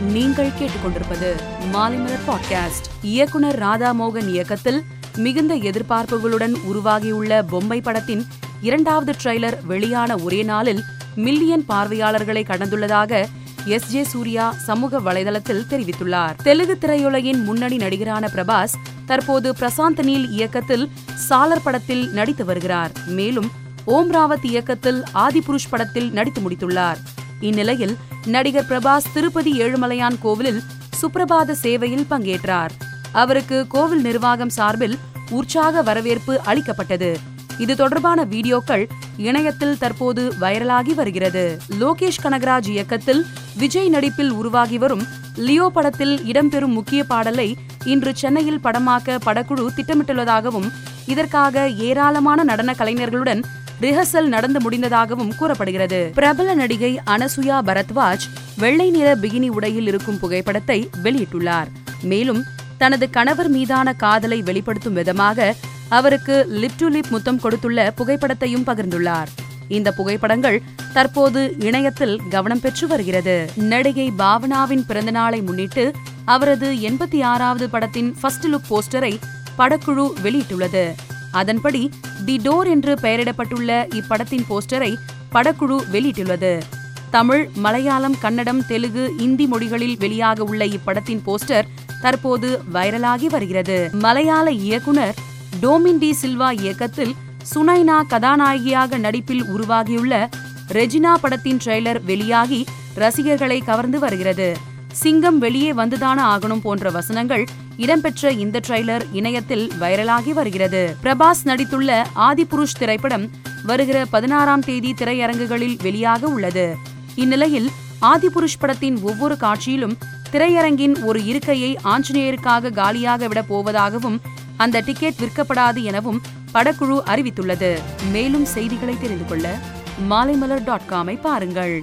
நீங்கள் கேட்டுக்கொண்டிருப்பது மாலைமலர் பாட்காஸ்ட் இயக்குனர் ராதா மோகன் இயக்கத்தில் மிகுந்த எதிர்பார்ப்புகளுடன் உருவாகியுள்ள பொம்மை படத்தின் இரண்டாவது ட்ரெய்லர் வெளியான ஒரே நாளில் மில்லியன் பார்வையாளர்களை கடந்துள்ளதாக எஸ் ஜே சூர்யா சமூக வலைதளத்தில் தெரிவித்துள்ளார். தெலுங்கு திரையுலகின் முன்னணி நடிகரான பிரபாஸ் தற்போது பிரசாந்த் நீல் இயக்கத்தில் சாலர் படத்தில் நடித்து வருகிறார். மேலும் ஓம் ராவத் இயக்கத்தில் ஆதிபுருஷ் படத்தில் நடித்து முடித்துள்ளார். இந்நிலையில் நடிகர் பிரபாஸ் திருப்பதி ஏழுமலையான் கோவிலில் சுப்பிரபாத சேவையில் பங்கேற்றார். அவருக்கு கோவில் நிர்வாகம் சார்பில் உற்சாக வரவேற்பு அளிக்கப்பட்டது. இது தொடர்பான வீடியோக்கள் இணையத்தில் தற்போது வைரலாகி வருகிறது. லோகேஷ் கனகராஜ் இயக்கத்தில் விஜய் நடிப்பில் உருவாகி வரும் லியோ படத்தில் இடம்பெறும் முக்கிய பாடலை இன்று சென்னையில் படமாக்க படக்குழு திட்டமிட்டுள்ளதாகவும் இதற்காக ஏராளமான நடன கலைஞர்களுடன் ரிஹர்சல் நடந்து முடிந்ததாகவும் கூறப்படுகிறது. பிரபல நடிகை அனசுயா பரத்வாஜ் வெள்ளை நிற பிகினி உடையில் இருக்கும் புகைப்படத்தை வெளியிட்டுள்ளார். மேலும் தனது கணவர் மீதான காதலை வெளிப்படுத்தும் விதமாக அவருக்கு லிப் டு லிப் முத்தம் கொடுத்துள்ள புகைப்படத்தையும் பகிர்ந்துள்ளார். இந்த புகைப்படங்கள் தற்போது இணையத்தில் கவனம் பெற்று வருகிறது. நடிகை பாவனாவின் பிறந்தநாளை முன்னிட்டு அவரது எண்பத்தி ஆறாவது படத்தின் ஃபர்ஸ்ட் லுக் போஸ்டரை படக்குழு வெளியிட்டுள்ளது. அதன்படி தி டோர் என்று பெயரிடப்பட்டுள்ள இப்படத்தின் போஸ்டரை படக்குழு வெளியிட்டுள்ளது. தமிழ் மலையாளம் கன்னடம் தெலுங்கு இந்தி மொழிகளில் வெளியாக உள்ள இப்படத்தின் போஸ்டர் தற்போது வைரலாகி வருகிறது. மலையாள இயக்குனர் டோமின் டி சில்வா இயக்கத்தில் சுனைனா கதாநாயகியாக நடிப்பில் உருவாகியுள்ள ரெஜினா படத்தின் ட்ரெய்லர் வெளியாகி ரசிகர்களை கவர்ந்து வருகிறது. சிங்கம் வெளியே வந்துதான ஆகணும் போன்ற வசனங்கள் இடம்பெற்ற இந்த ட்ரெய்லர் இணையத்தில் வைரலாகி வருகிறது. பிரபாஸ் நடித்துள்ள ஆதிபுருஷ் திரைப்படம் வருகிற பதினாறாம் தேதி திரையரங்குகளில் வெளியாக உள்ளது. இந்நிலையில் ஆதிபுருஷ் படத்தின் ஒவ்வொரு காட்சியிலும் திரையரங்கின் ஒரு இருக்கையை ஆஞ்சநேயருக்காக காலியாக விட போவதாகவும் அந்த டிக்கெட் விற்கப்படாது எனவும் படக்குழு அறிவித்துள்ளது. மேலும் செய்திகளை தெரிந்து கொள்ள மாலைமலர் டாட் காமை பாருங்கள்.